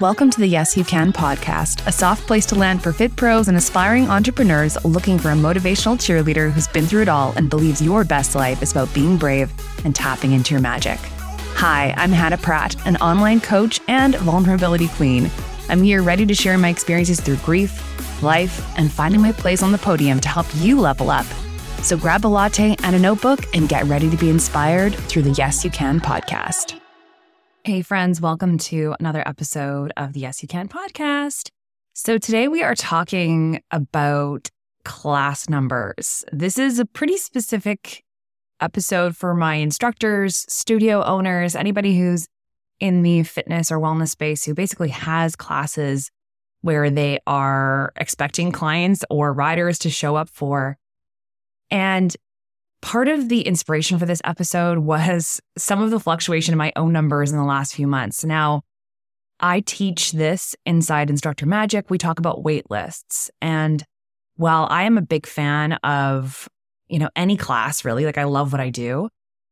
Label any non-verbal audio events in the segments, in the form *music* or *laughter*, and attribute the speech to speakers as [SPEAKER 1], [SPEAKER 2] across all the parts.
[SPEAKER 1] Welcome to the Yes You Can podcast, a soft place to land for fit pros and aspiring entrepreneurs looking for a motivational cheerleader who's been through it all and believes your best life is about being brave and tapping into your magic. Hi, I'm Hannah Pratt, an online coach and vulnerability queen. I'm here ready to share my experiences through grief, life, and finding my place on the podium to help you level up. So grab a latte and a notebook and get ready to be inspired through the Yes You Can podcast. Hey, friends, welcome to another episode of the Yes You Can podcast. So, today we are talking about class numbers. This is a pretty specific episode for my instructors, studio owners, anybody who's in the fitness or wellness space who basically has classes where they are expecting clients or riders to show up for. And part of the inspiration for this episode was some of the fluctuation in my own numbers in the last few months. Now, I teach this inside Instructor Magic. We talk about wait lists. And while I am a big fan of, you know, any class really, like I love what I do,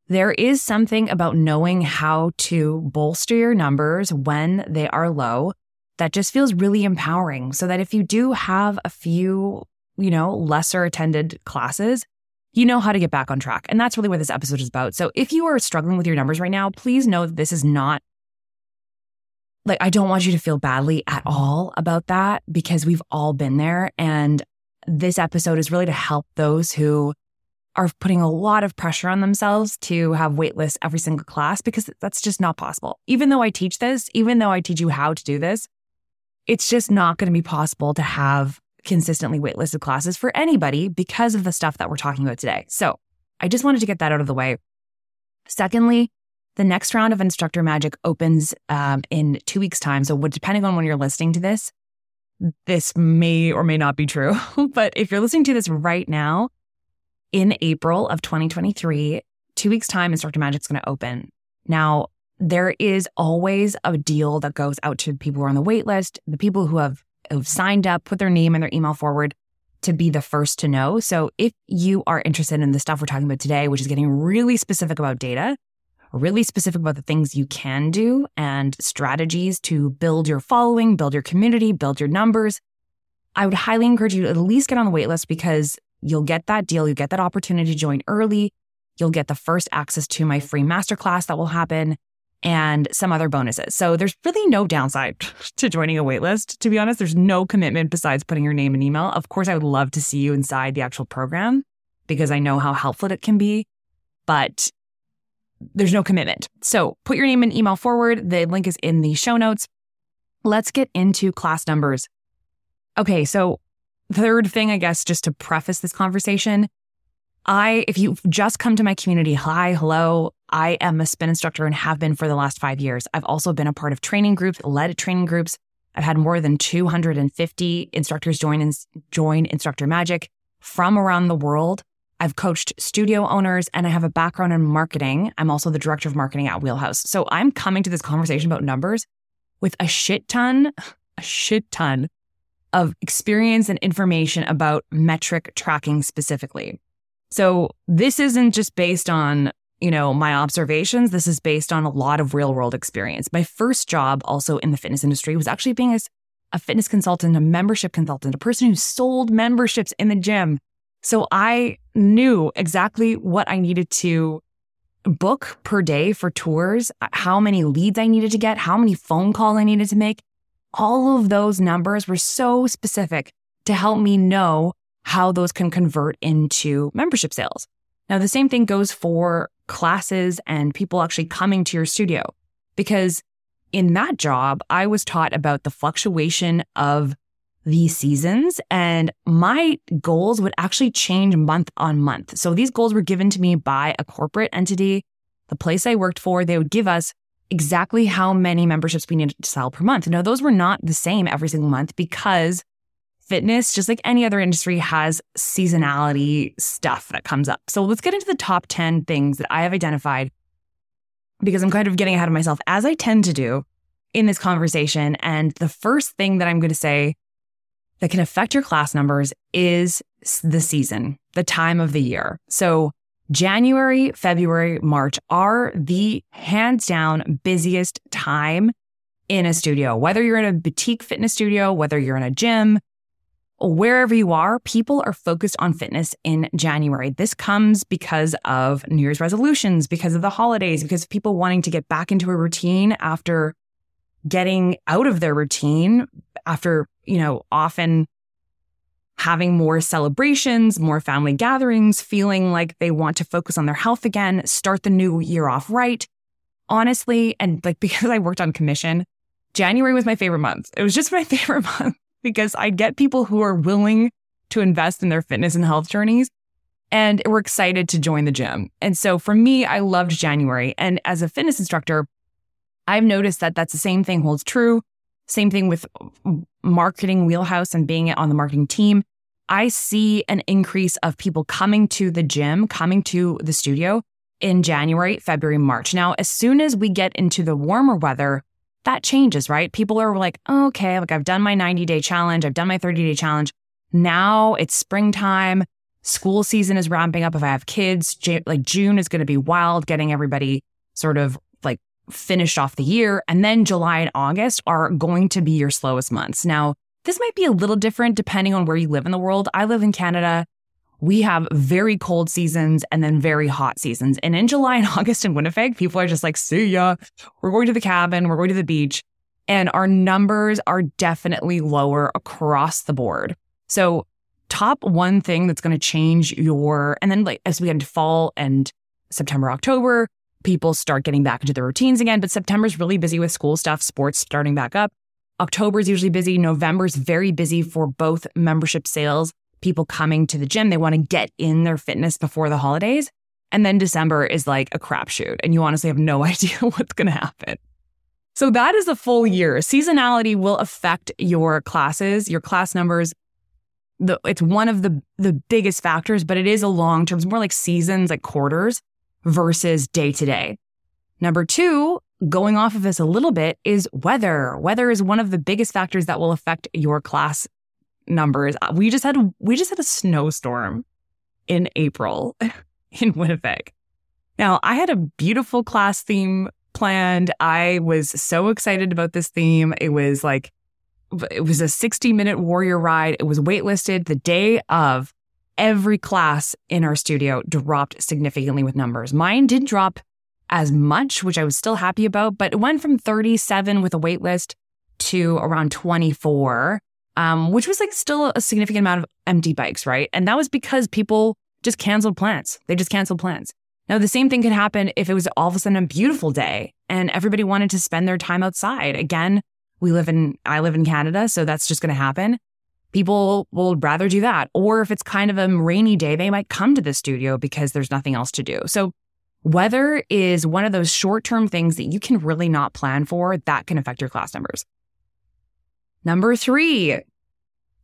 [SPEAKER 1] there is something about knowing how to bolster your numbers when they are low that just feels really empowering. So that if you do have a few, you know, lesser attended classes, you know how to get back on track. And that's really what this episode is about. So if you are struggling with your numbers right now, please know that this is not like, I don't want you to feel badly at all about that because we've all been there. And this episode is really to help those who are putting a lot of pressure on themselves to have waitlists every single class because that's just not possible. Even though I teach this, even though I teach you how to do this, it's just not going to be possible to have consistently waitlisted classes for anybody because of the stuff that we're talking about today. So I just wanted to get that out of the way. Secondly, the next round of Instructor Magic opens um, in two weeks' time. So, depending on when you're listening to this, this may or may not be true. *laughs* but if you're listening to this right now, in April of 2023, two weeks' time, Instructor Magic is going to open. Now, there is always a deal that goes out to people who are on the wait list, the people who have who've signed up, put their name and their email forward to be the first to know. So if you are interested in the stuff we're talking about today, which is getting really specific about data, really specific about the things you can do and strategies to build your following, build your community, build your numbers, I would highly encourage you to at least get on the waitlist because you'll get that deal, you get that opportunity to join early. You'll get the first access to my free masterclass that will happen and some other bonuses. So there's really no downside *laughs* to joining a waitlist. To be honest, there's no commitment besides putting your name and email. Of course, I would love to see you inside the actual program because I know how helpful it can be, but there's no commitment. So put your name and email forward. The link is in the show notes. Let's get into class numbers. Okay, so third thing, I guess, just to preface this conversation, I, if you've just come to my community, hi, hello, I am a spin instructor and have been for the last five years. I've also been a part of training groups, led training groups. I've had more than 250 instructors join in, join Instructor Magic from around the world. I've coached studio owners and I have a background in marketing. I'm also the director of marketing at Wheelhouse. So I'm coming to this conversation about numbers with a shit ton, *sighs* a shit ton of experience and information about metric tracking specifically. So this isn't just based on, you know, my observations. This is based on a lot of real world experience. My first job also in the fitness industry was actually being a, a fitness consultant, a membership consultant, a person who sold memberships in the gym. So I knew exactly what I needed to book per day for tours, uh, how many leads I needed to get, how many phone calls I needed to make. All of those numbers were so specific to help me know how those can convert into membership sales. Now, the same thing goes for classes and people actually coming to your studio, because in that job, I was taught about the fluctuation of the seasons and my goals would actually change month on month. So these goals were given to me by a corporate entity, the place I worked for, they would give us exactly how many memberships we needed to sell per month. Now, those were not the same every single month because fitness, just like any other industry, has seasonality stuff that comes up. So let's get into the top 10 things that I have identified because I'm kind of getting ahead of myself, as I tend to do in this conversation. And the first thing that I'm going to say that can affect your class numbers is the season, the time of the year. So January, February, March are the hands down busiest time in a studio, whether you're in a boutique fitness studio, whether you're in a gym, wherever you are, people are focused on fitness in January. This comes because of New Year's resolutions, because of the holidays, because of people wanting to get back into a routine after getting out of their routine, after, you know, often having more celebrations, more family gatherings, feeling like they want to focus on their health again, start the new year off right. Honestly, and like *laughs* because I worked on commission, January was my favorite month. It was just my *laughs* favorite month because I get people who are willing to invest in their fitness and health journeys and we're excited to join the gym. And so for me, I loved January. And as a fitness instructor, I've noticed that that's the same thing holds true. Same thing with marketing wheelhouse and being on the marketing team. I see an increase of people coming to the gym, coming to the studio in January, February, March. Now, as soon as we get into the warmer weather, that changes, right? People are like, oh, okay, like I've done my 90 day challenge, I've done my 30 day challenge. Now it's springtime. School season is ramping up. If I have kids, like June is going to be wild, getting everybody sort of like finished off the year. And then July and August are going to be your slowest months. Now, this might be a little different depending on where you live in the world. I live in Canada. We have very cold seasons and then very hot seasons. And in July and *laughs* August in Winnipeg, people are just like, see ya. We're going to the cabin, we're going to the beach. And our numbers are definitely lower across the board. So, top one thing that's going to change your, and then like as we get into fall and September, October, people start getting back into their routines again. But September's really busy with school stuff, sports starting back up. October is usually busy. November is very busy for both membership sales, people coming to the gym. They want to get in their fitness before the holidays. And then December is like a crapshoot, and you honestly have no *laughs* idea what's going to happen. So that is a full year. Seasonality will affect your classes, your class numbers. The, it's one of the the biggest factors, but it is a long term. It's more like seasons, like quarters versus day to day. Number two, going off of this a little bit is weather. Weather is one of the biggest factors that will affect your class numbers. Uh, we just had we just had a snowstorm in April *laughs* in Winnipeg. Now, I had a beautiful class theme planned. I was so excited about this theme. It was like it was a 60 minute warrior ride. It was waitlisted the day of every class in our studio dropped significantly with numbers. Mine did drop as much, which I was still happy about, but it went from 37 with a waitlist to around 24, um, which was like still a significant amount of empty bikes, right? And that was because people just canceled plans. They just canceled plans. Now, the same thing could happen if it was all of a sudden a beautiful day and everybody wanted to spend their time outside. Again, we live in, I live in Canada, so that's just going to happen. People will rather do that. Or if it's kind of a rainy day, they might come to the studio because there's nothing else to do. So Weather is one of those short term things that you can really not plan for that can affect your class numbers. Number three,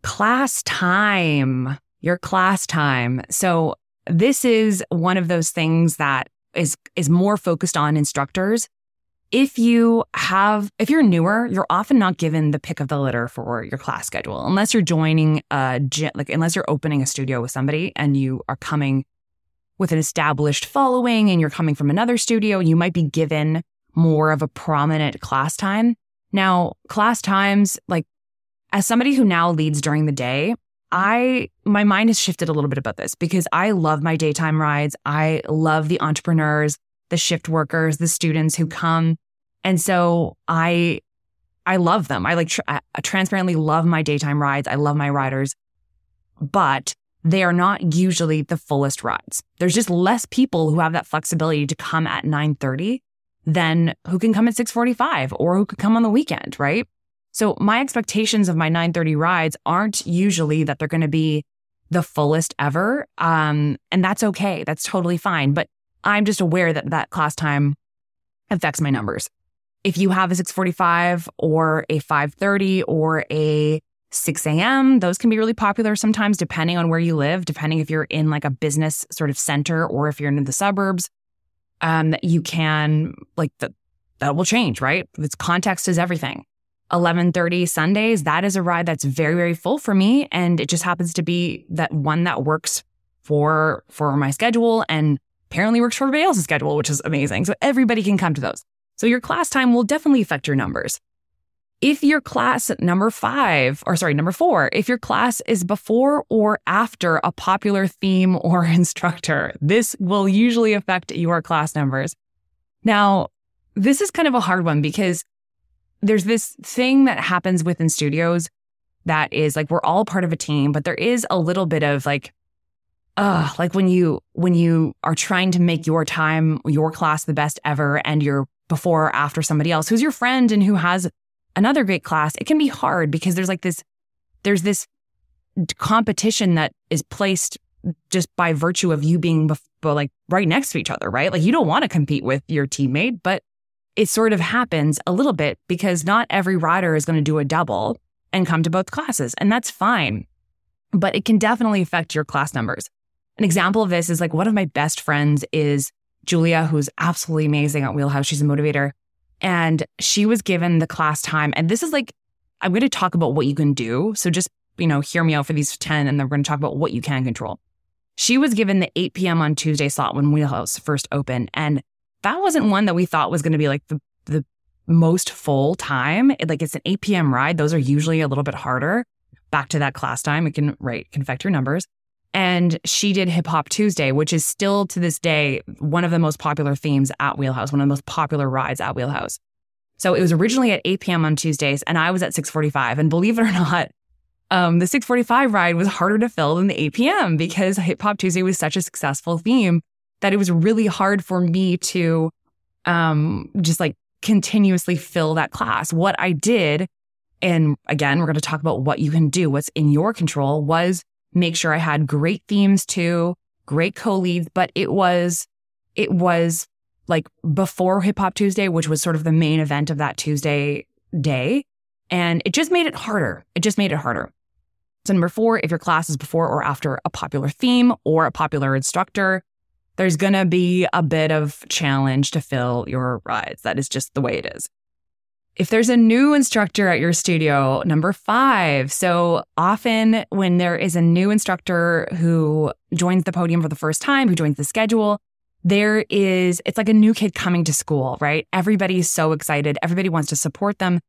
[SPEAKER 1] class time, your class time. So this is one of those things that is, is more focused on instructors. If you have, if you're newer, you're often not given the pick of the litter for your class schedule, unless you're joining a, like, unless you're opening a studio with somebody and you are coming with an established following and you're coming from another studio, you might be given more of a prominent class time. Now, class times, like as somebody who now leads during the day, I my mind has shifted a little bit about this because I love my daytime rides. I love the entrepreneurs, the shift workers, the students who come. And so I I love them. I like I transparently love my daytime rides. I love my riders. But they are not usually the fullest rides. There's just less people who have that flexibility to come at 9:30 than who can come at 6:45 or who could come on the weekend, right? So my expectations of my 9:30 rides aren't usually that they're going to be the fullest ever. Um, and that's okay. That's totally fine. But I'm just aware that that class time affects my numbers. If you have a 645 or a 530 or a 6 a.m. Those can be really popular sometimes, depending on where you live, depending if you're in like a business sort of center or if you're in the suburbs. Um, you can like that that will change, right? Its context is everything. 11:30 Sundays, that is a ride that's very very full for me and it just happens to be that one that works for for my schedule and apparently works for everybody else's schedule, which is amazing. So everybody can come to those. So your class time will definitely affect your numbers. If your class number five, or sorry, number four, if your class is before or after a popular theme *laughs* or instructor, this will usually affect your class numbers. Now, this is kind of a hard one because there's this thing that happens within studios that is like we're all part of a team, but there is a little bit of like, uh, like when you when you are trying to make your time, your class the best ever, and you're before or after somebody else who's your friend and who has another great class, it can be hard because there's like this, there's this competition that is placed just by virtue of you being bef- like right next to each other, right? Like you don't want to compete with your teammate, but it sort of happens a little bit because not every rider is going to do a double and come to both classes, and that's fine. But it can definitely affect your class numbers. An example of this is like one of my best friends is Julia, who's absolutely amazing at Wheelhouse. She's a motivator. And she was given the class time. And this is like, I'm going to talk about what you can do. So just, you know, hear me out for these 10, and then we're going to talk about what you can control. She was given the 8 p.m. on Tuesday slot when Wheelhouse first opened. And that wasn't one that we thought was going to be like the, the most full time. It, like it's an 8 p.m. ride. Those are usually a little bit harder. Back to that class time, it can, right, can affect your numbers. And she did Hip Hop Tuesday, which is still to this day one of the most popular themes at Wheelhouse, one of the most popular rides at Wheelhouse. So it was originally at 8 p.m. on Tuesdays, and I was at 6:45. And believe it or *laughs* not, um, the 6:45 ride was harder to fill than the 8 p.m. because Hip Hop Tuesday was such a successful theme that it was really hard for me to um, just like continuously fill that class. What I did, and again, we're going to talk about what you can do, what's in your control, was make sure I had great themes too, great co-leads, but it was, it was like before Hip Hop Tuesday, which was sort of the main event of that Tuesday day. And it just made it harder. It just made it harder. So number four, if your class is before or after a popular theme or a popular instructor, there's going to be a bit of challenge to fill your rides. That is just the way it is if there's a new instructor at your studio, number five. So often when there is a new instructor who joins the podium for the first time, who joins the schedule, there is, it's like a new kid coming to school, right? Everybody's so excited. Everybody wants to support them.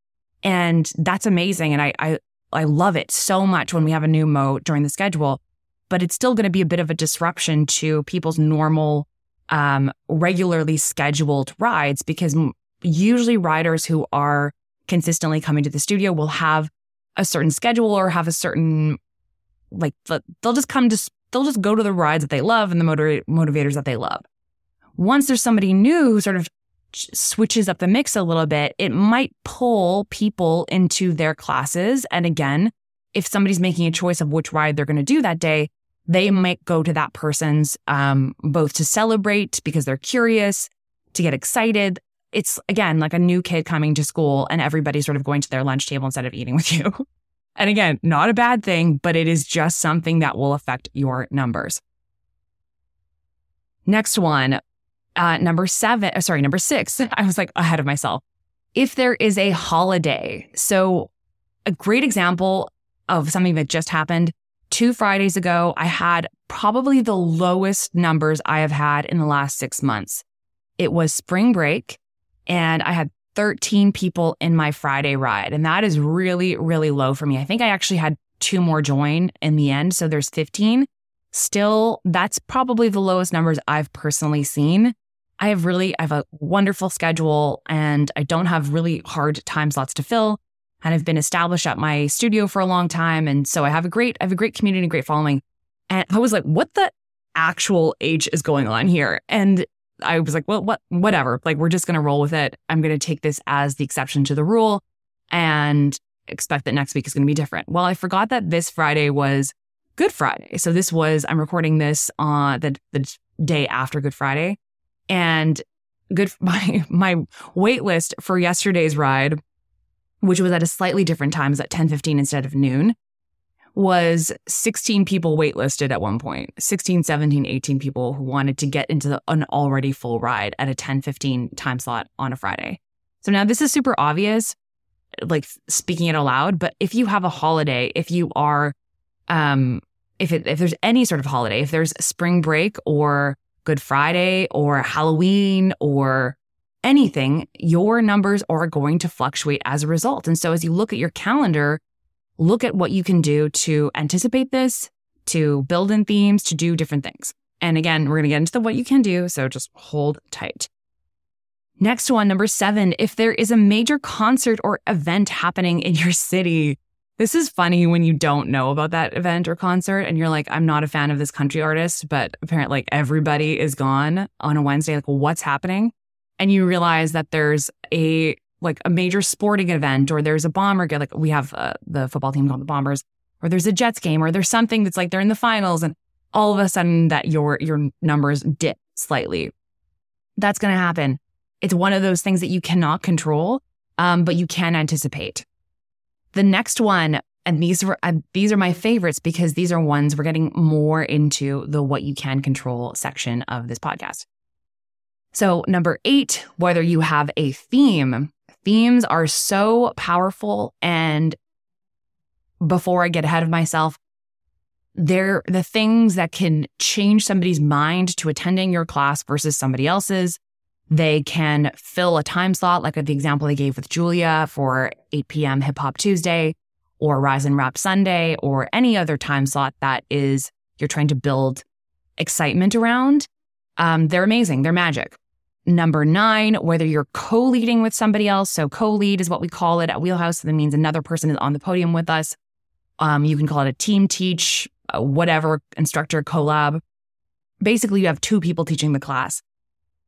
[SPEAKER 1] And that's amazing. And I, I, I love it so much when we have a new moat during the schedule, but it's still going to be a bit of a disruption to people's normal, um, regularly scheduled rides because usually riders who are consistently coming to the studio will have a certain schedule or have a certain like they'll just come to they'll just go to the rides that they love and the motor, motivators that they love. Once there's somebody new who sort of switches up the mix a little bit, it might pull people into their classes. And again, if somebody's making a choice of which ride they're going to do that day, they might go to that person's um, both to celebrate because they're curious, to get excited, it's again like a new kid coming to school and everybody's sort of going to their lunch table instead of eating *laughs* with you. and again, not a bad thing, but it is just something that will affect your numbers. Next one, uh, number seven, uh, sorry, number six. *laughs* I was like ahead of myself. If there is a holiday, so a great example of something that just happened two Fridays ago, I had probably the lowest numbers I have had in the last six months. It was spring break and I had 13 people in my Friday ride. And that is really, really low for me. I think I actually had two more join in the end. So there's 15. Still, that's probably the lowest numbers I've personally seen. I have really, I have a wonderful schedule and I don't have really hard time slots to fill. And I've been established at my studio for a long time. And so I have a great, I have a great community, great following. And I was like, what the actual H is going on here? And I was like, well, what, whatever. Like, we're just going to roll with it. I'm going to take this as the exception to the rule and expect that next week is going to be different. Well, I forgot that this Friday was Good Friday. So this was, I'm recording this on the, the day after Good Friday. And good, *laughs* my, my wait list for yesterday's ride, which was at a slightly different time, was at 1015 instead of noon was 16 people waitlisted at one point. 16 17 18 people who wanted to get into the, an already full ride at a 10 15 time slot on a friday. So now this is super obvious like speaking it aloud but if you have a holiday if you are um if it, if there's any sort of holiday if there's spring break or good friday or halloween or anything, your numbers are going to fluctuate as a result. And so as you look at your calendar, look at what you can do to anticipate this, to build in themes, to do different things. And again, we're going to get into the what you can do. So just hold tight. Next one, number seven, if there is a major concert or event happening in your city, this is funny when you don't know about that event or concert and you're like, I'm not a fan of this country artist, but apparently like everybody is gone on a Wednesday. Like, what's happening? And you realize that there's a like a major sporting event or there's a bomber like we have uh, the football team called the bombers or there's a jets game or there's something that's like they're in the finals and all of a sudden that your your numbers dip slightly that's going to happen it's one of those things that you cannot control, um, but you can anticipate. The next one, and these were uh, these are my favorites because these are ones we're getting more into the what you can control section of this podcast. So number eight, whether you have a theme, themes are so powerful. And before I get ahead of myself, they're the things that can change somebody's mind to attending your class versus somebody else's. They can fill a time slot, like the example I gave with Julia for 8 p.m. Hip Hop Tuesday or Rise and Rap Sunday or any other time slot that is you're trying to build excitement around. Um, they're amazing. They're magic. Number nine, whether you're co leading with somebody else. So, co lead is what we call it at Wheelhouse. That means another person is on the podium with us. Um, you can call it a team teach, uh, whatever, instructor collab. Basically, you have two people teaching the class.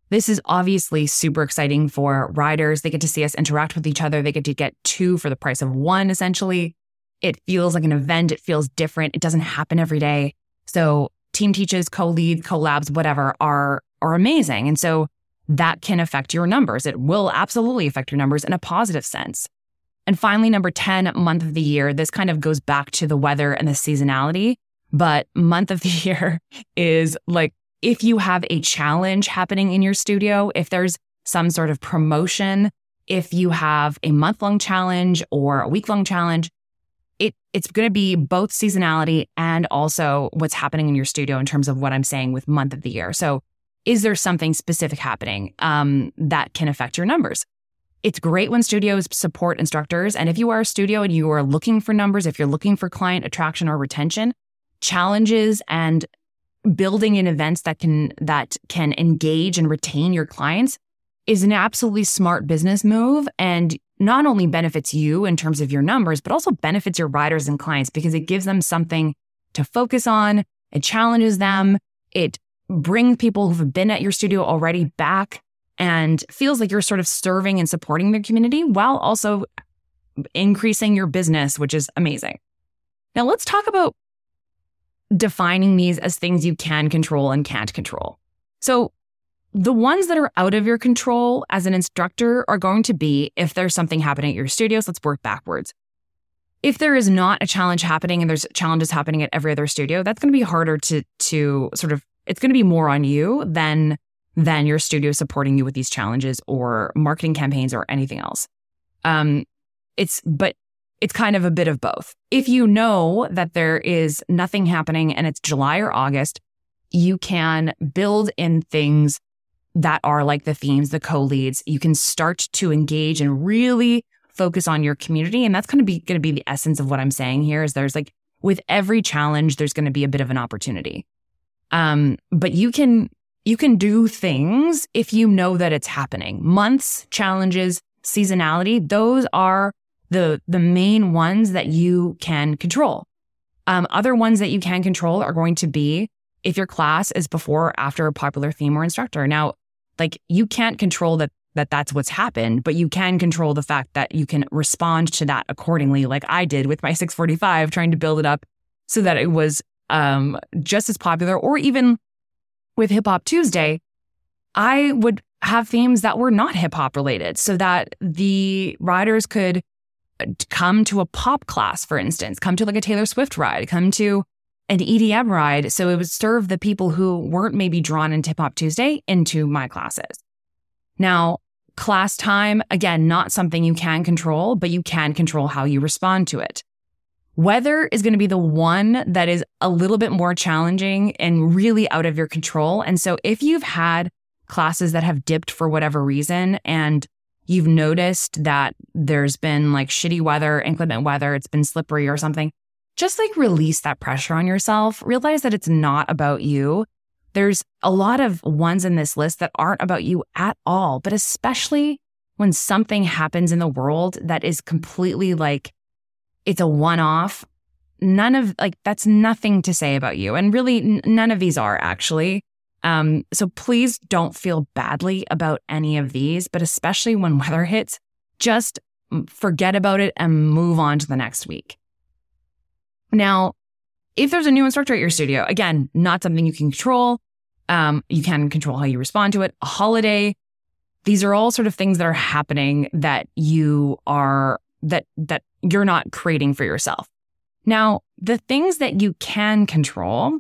[SPEAKER 1] This is obviously super exciting for riders. They get to see us interact with each other. They get to get two for the price of one, essentially. It feels like an event. It feels different. It doesn't happen every day. So team teaches, co-lead, collabs, whatever are, are amazing. And so that can affect your numbers. It will absolutely affect your numbers in a positive sense. And finally, number 10, month of the year. This kind of goes back to the weather and the seasonality, but month of the *laughs* year is like if you have a challenge happening in your studio, if there's some sort of promotion, if you have a month long challenge or a week long challenge, it, it's going to be both seasonality and also what's happening in your studio in terms of what I'm saying with month of the year. So, is there something specific happening um, that can affect your numbers? It's great when studios support instructors. And if you are a studio and you are looking for numbers, if you're looking for client attraction or retention, challenges and building in events that can that can engage and retain your clients is an absolutely smart business move and not only benefits you in terms of your numbers but also benefits your riders and clients because it gives them something to focus on. It challenges them. It brings people who've been at your studio already back and feels like you're sort of serving and supporting their community while also increasing your business which is amazing. Now let's talk about defining these as things you can control and can't control. So, the ones that are out of your control as an instructor are going to be if there's something happening at your studios, let's work backwards. If there is not a challenge happening and there's challenges happening at every other studio, that's going to be harder to to sort of it's going to be more on you than than your studio supporting you with these challenges or marketing campaigns or anything else. Um, it's but it's kind of a bit of both. If you know that there is nothing happening and it's July or August, you can build in things that are like the themes, the co leads. You can start to engage and really focus on your community. And that's going to be going to be the essence of what I'm saying here is there's like with every challenge, there's going to be a bit of an opportunity. Um, but you can you can do things if you know that it's happening. Months, challenges, seasonality, those are the the main ones that you can control. Um, other ones that you can control are going to be if your class is before or after a popular theme or instructor. Now, like you can't control that that that's what's happened, but you can control the fact that you can respond to that accordingly, like I did with my 645, trying to build it up so that it was um, just as popular, or even with Hip Hop Tuesday, I would have themes that were not hip hop related so that the riders could come to a pop class, for instance, come to like a Taylor Swift ride, come to an EDM ride. So it would serve the people who weren't maybe drawn into Hip Hop Tuesday into my classes. Now, class time, again, not something you can control, but you can control how you respond to it. Weather is going to be the one that is a little bit more challenging and really out of your control. And so if you've had classes that have dipped for whatever reason and you've noticed that there's been like shitty weather, inclement weather, it's been slippery or something, just like release that pressure on yourself. Realize that it's not about you. There's a lot of ones in this list that aren't about you at all, but especially when something happens in the world that is completely like it's a one off. None of like that's nothing to say about you. And really, n- none of these are actually. Um, so please don't feel badly about any of these, but especially when weather hits, just forget about it and move on to the next week. Now, if there's a new instructor at your studio, again, not something you can control. Um, you can control how you respond to it. A holiday, these are all sort of things that are happening that you are that that you're not creating for yourself. Now, the things that you can control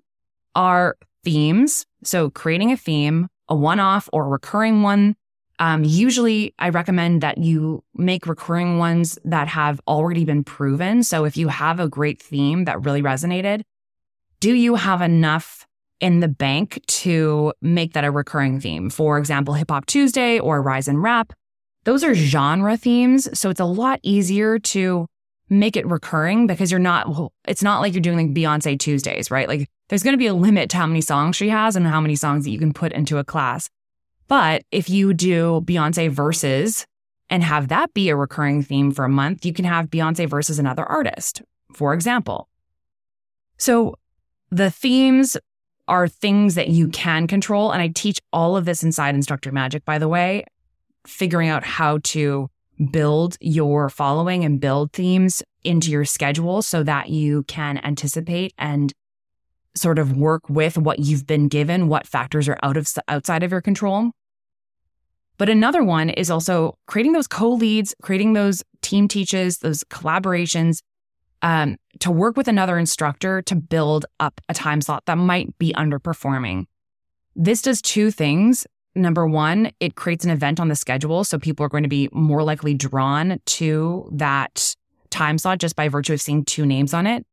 [SPEAKER 1] are themes. So creating a theme, a one-off or a recurring one. Um, usually I recommend that you make recurring ones that have already been proven. So if you have a great theme that really resonated, do you have enough in the bank to make that a recurring theme? For example, Hip Hop Tuesday or Rise and Rap. Those are genre themes. So it's a lot easier to make it recurring because you're not, it's not like you're doing like Beyonce Tuesdays, right? Like there's going to be a limit to how many songs she has and how many songs that you can put into a class. But if you do Beyonce verses and have that be a recurring theme for a month, you can have Beyonce versus another artist, for example. So the themes are things that you can control. And I teach all of this inside Instructor Magic, by the way, figuring out how to build your following and build themes into your schedule so that you can anticipate and sort of work with what you've been given, what factors are out of outside of your control. But another one is also creating those co-leads, creating those team teaches, those collaborations um, to work with another instructor to build up a time slot that might be underperforming. This does two things. Number one, it creates an event on the schedule. So people are going to be more likely drawn to that time slot just by virtue of seeing two names on it.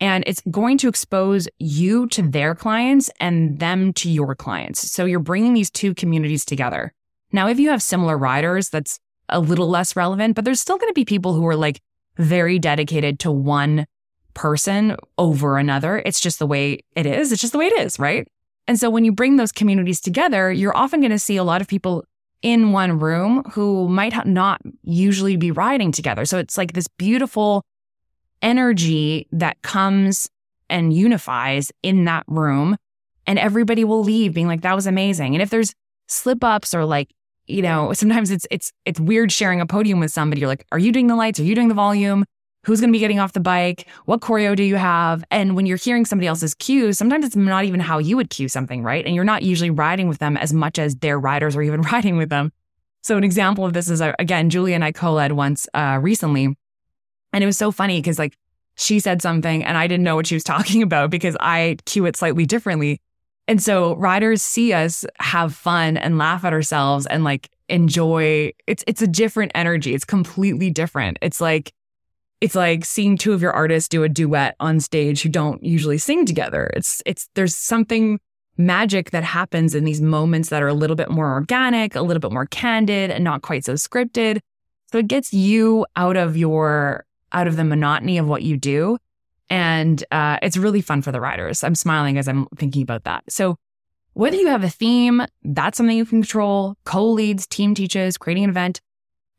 [SPEAKER 1] And it's going to expose you to their clients and them to your clients. So you're bringing these two communities together. Now, if you have similar riders, that's a little less relevant, but there's still going to be people who are like very dedicated to one person over another. It's just the way it is. It's just the way it is, right? And so when you bring those communities together, you're often going to see a lot of people in one room who might not usually be riding together. So it's like this beautiful energy that comes and unifies in that room and everybody will leave being like that was amazing and if there's slip ups or like you know sometimes it's it's it's weird sharing a podium with somebody. You're like are you doing the lights? Are you doing the volume? Who's going to be getting off the bike? What choreo do you have? And when you're hearing somebody else's cues sometimes it's not even how you would cue something right? And you're not usually riding with them as much as their riders are even *laughs* riding with them. So an example of this is uh, again julia and i co-led once uh, recently. And it was so funny because like she said something and I didn't know what she was *laughs* talking about because I cue it slightly differently. And so riders see us have fun and laugh at ourselves and like enjoy it's it's a different energy. It's completely different. It's like it's like seeing two of your artists do a duet on stage who don't usually sing together. It's it's there's something magic that happens in these moments that are a little bit more organic, a little bit more candid and not quite so scripted. So it gets you out of your out of the monotony of what you do. And uh, it's really fun for the riders. I'm smiling as I'm thinking about that. So, whether you have a theme, that's something you can control, co leads, team teaches, creating an event.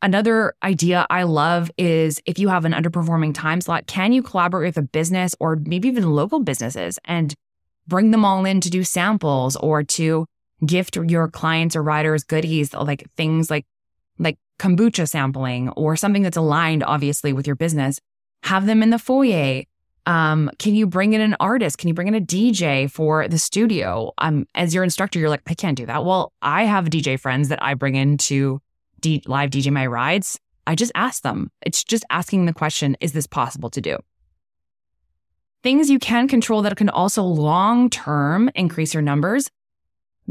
[SPEAKER 1] Another idea I love is if you have an underperforming time slot, can you collaborate with a business or maybe even local businesses and bring them all in to do samples or to gift your clients or riders goodies like things like like kombucha sampling or something that's aligned, obviously, with your business, have them in the foyer. Um, can you bring in an artist? Can you bring in a DJ for the studio? Um, as your instructor, you're like, I can't do that. Well, I have DJ friends that I bring in to D- live DJ my rides. I just ask them. It's just asking the question, is this possible to do? Things you can control that can also long term increase your numbers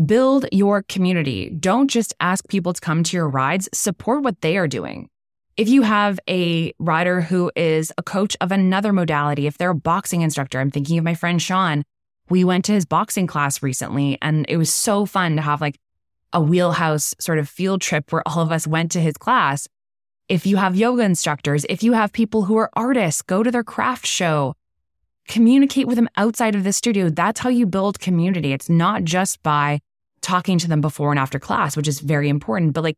[SPEAKER 1] Build your community. Don't just ask people to come to your rides, support what they are doing. If you have a rider who is a coach of another modality, if they're a boxing instructor, I'm thinking of my friend Sean. We went to his boxing class recently and it was so fun to have like a wheelhouse sort of field trip where all of us went to his class. If you have yoga instructors, if you have people who are artists, go to their craft show, communicate with them outside of the studio. That's how you build community. It's not just by talking to them before and after class, which is very important, but like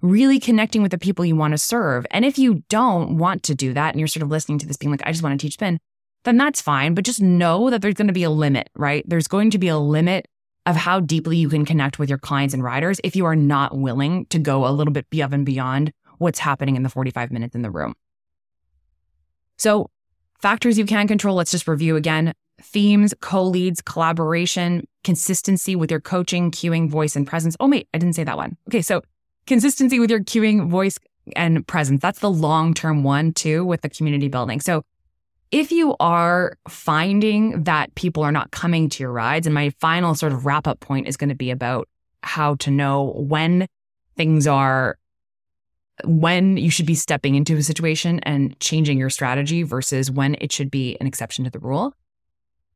[SPEAKER 1] really connecting with the people you want to serve. And if you don't want to do that and you're sort of listening to this being like, I just want to teach spin, then that's fine. But just know that there's going to be a limit, right? There's going to be a limit of how deeply you can connect with your clients and riders if you are not willing to go a little bit above and beyond what's happening in the 45 minutes in the room. So, factors you can control, let's just review again themes, co leads, collaboration, consistency with your coaching, cueing, voice, and presence. Oh, wait, I didn't say that one. Okay, so consistency with your cueing voice, and presence. That's the long term one, too, with the community building. So, if you are finding that people are not coming to your rides, and my final sort of wrap up point is going to be about how to know when things are, when you should be stepping into a situation and changing your strategy versus when it should be an exception to the rule.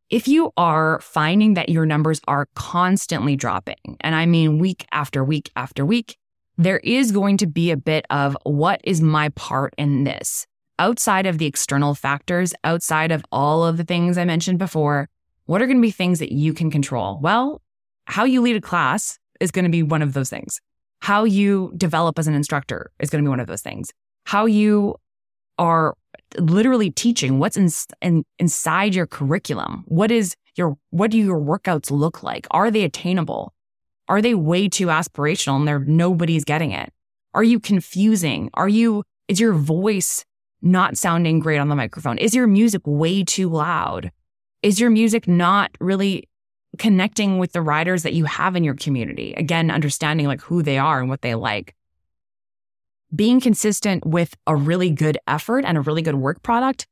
[SPEAKER 1] If you are finding that your numbers are constantly dropping, and I mean week after week after week, there is going to be a bit of what is my part in this? outside of the external factors, outside of all of the things I mentioned before, what are going to be things that you can control? Well, how you lead a class is going to be one of those things. How you develop as an instructor is going to be one of those things. How you are literally teaching what's in, in, inside your curriculum. What is your what do your workouts look like? Are they attainable? Are they way too aspirational and there nobody's getting it? Are you confusing? Are you is your voice not sounding great on the microphone? Is your music way too loud? Is your music not really connecting with the riders that you have in your community? Again, understanding like who they are and what they like. Being consistent with a really good effort and a really good work product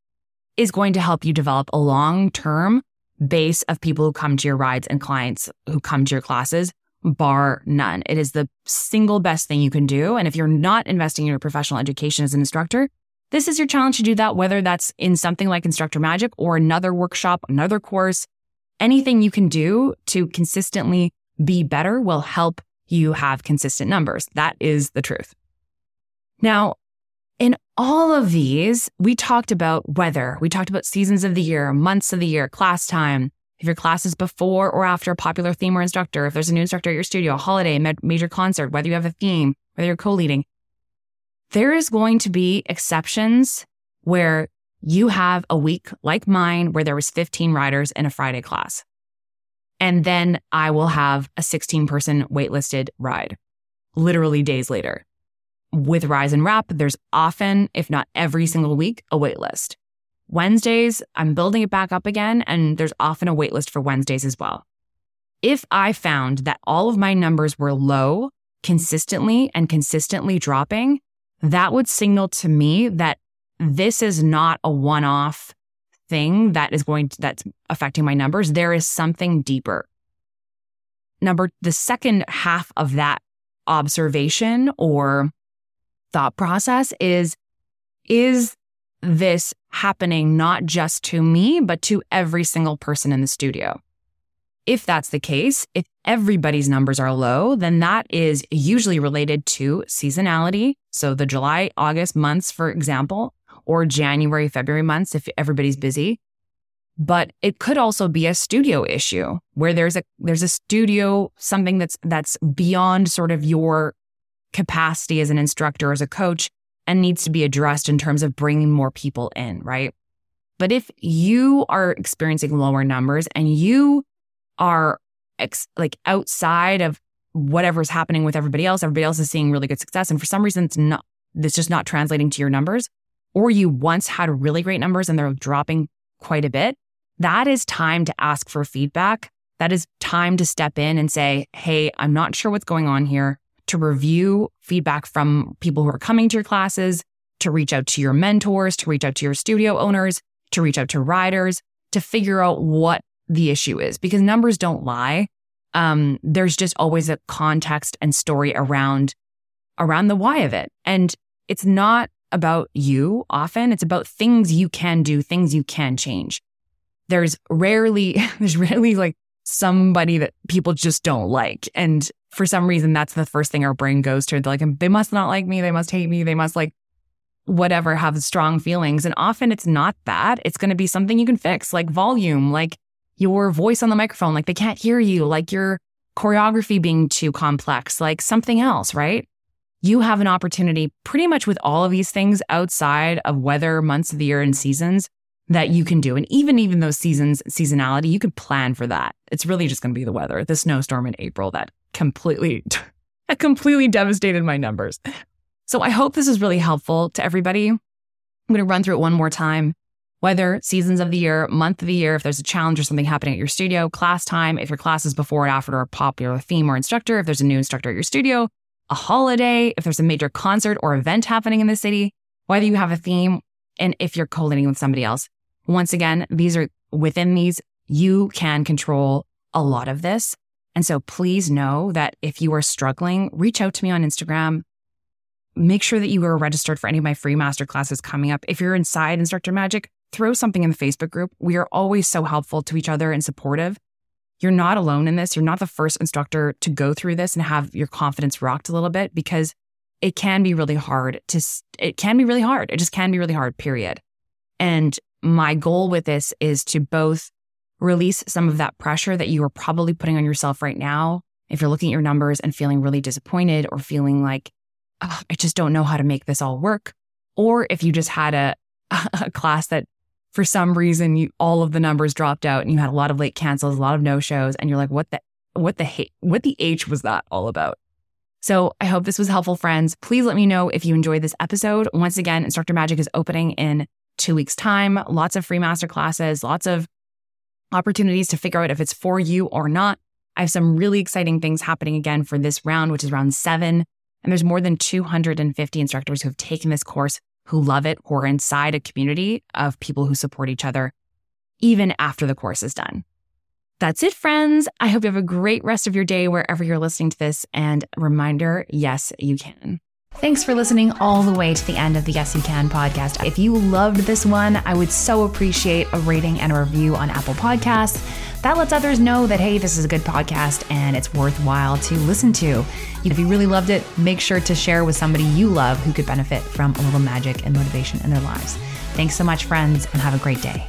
[SPEAKER 1] is going to help you develop a long term base of people who come to your rides and clients who come to your classes, bar none. It is the single best thing you can do. And if you're not investing in your professional education as an instructor, this is your challenge to do that, whether that's in something like Instructor Magic or another workshop, another course. Anything you can do to consistently be better will help you have consistent numbers. That is the truth. Now, in all of these, we talked about weather, we talked about seasons of the year, months of the year, class time. If your class is before or after a popular theme or instructor, if there's a new instructor at your studio, a holiday, a major concert, whether you have a theme, whether you're co leading, there is going to be exceptions where you have a week like mine where there was 15 riders in a Friday class. And then I will have a 16 person waitlisted ride literally days later. With Rise and Rap, there's often, if not every single week, a waitlist. Wednesdays, I'm building it back up again, and there's often a waitlist for Wednesdays as well. If I found that all of my numbers were low consistently and consistently dropping, that would signal to me that this is not a one off thing that is going to, that's affecting my numbers. There is something deeper. Number, the second half of that observation or thought process is, is this happening not just to me, but to every single person in the studio? If that's the case, if everybody's numbers are low, then that is usually related to seasonality. So the July, August months, for example, or January, February months, if everybody's busy. But it could also be a studio issue where there's a there's a studio something that's that's beyond sort of your capacity as an instructor as a coach and needs to be addressed in terms of bringing more people in, right? But if you are experiencing lower numbers and you are ex- like outside of whatever's happening with everybody else. Everybody else is seeing really good success. And for some reason, it's not, it's just not translating to your numbers. Or you once had really great numbers and they're dropping quite a bit. That is time to ask for feedback. That is time to step in and say, Hey, I'm not sure what's going on here to review feedback from people who are coming to your classes, to reach out to your mentors, to reach out to your studio owners, to reach out to riders, to figure out what the issue is because numbers don't lie. Um, there's just always a context and story around around the why of it. And it's not about you often. It's about things you can do, things you can change. There's rarely, *laughs* there's rarely like somebody that people just don't like. And for some reason, that's the first thing our brain goes to. They're like, they must not like me. They must hate me. They must like whatever, have strong feelings. And often it's not that. It's going to be something you can fix, like volume, like your voice on the microphone, like they can't hear you, like your choreography being too complex, like something else, right? You have an opportunity pretty much with all of these things outside of weather, months of the year, and seasons that you can do. And even even those seasons, seasonality, you can plan for that. It's really just going to be the weather, the snowstorm in April that completely, *laughs* that completely devastated my numbers. So I hope this is really helpful to everybody. I'm going to run through it one more time. Whether seasons of the year, month of the year, if there's a challenge or something happening at your studio, class time, if your class is before and after a popular theme or instructor, if there's a new instructor at your studio, a holiday, if there's a major concert or event happening in the city, whether you have a theme, and if you're co-leading with somebody else. Once again, these are within these, you can control a lot of this. And so please know that if you are struggling, reach out to me on Instagram. Make sure that you are registered for any of my free master classes coming up. If you're inside Instructor Magic, throw something in the Facebook group. We are always so helpful to each other and supportive. You're not alone in this. You're not the first instructor to go through this and have your confidence rocked a little bit because it can be really hard to, it can be really hard. It just can be really hard, period. And my goal with this is to both release some of that pressure that you are probably putting on yourself right now. If you're looking at your numbers and feeling really disappointed or feeling like, oh, I just don't know how to make this all work. Or if you just had a, *laughs* a class that for some reason you, all of the numbers dropped out and you had a lot of late cancels, a lot of no shows, and you're like, what the, what the, what the H was that all about? So I hope this was helpful, friends. Please let me know if you enjoyed this episode. Once again, Instructor Magic is opening in two weeks' time. Lots of free master classes, lots of opportunities to figure out if it's for you or not. I have some really exciting things happening again for this round, which is round seven. And there's more than 250 instructors who have taken this course who love it, who are inside a community of people who support each other, even after the course is done. That's it, friends. I hope you have a great rest of your day wherever you're listening to this. And reminder yes, you can. Thanks for listening all the way to the end of the Yes You Can podcast. If you loved this one, I would so appreciate a rating and a review on Apple Podcasts. That lets others know that, hey, this is a good podcast and it's worthwhile to listen to. If you really loved it, make sure to share with somebody you love who could benefit from a little magic and motivation in their lives. Thanks so much, friends, and have a great day.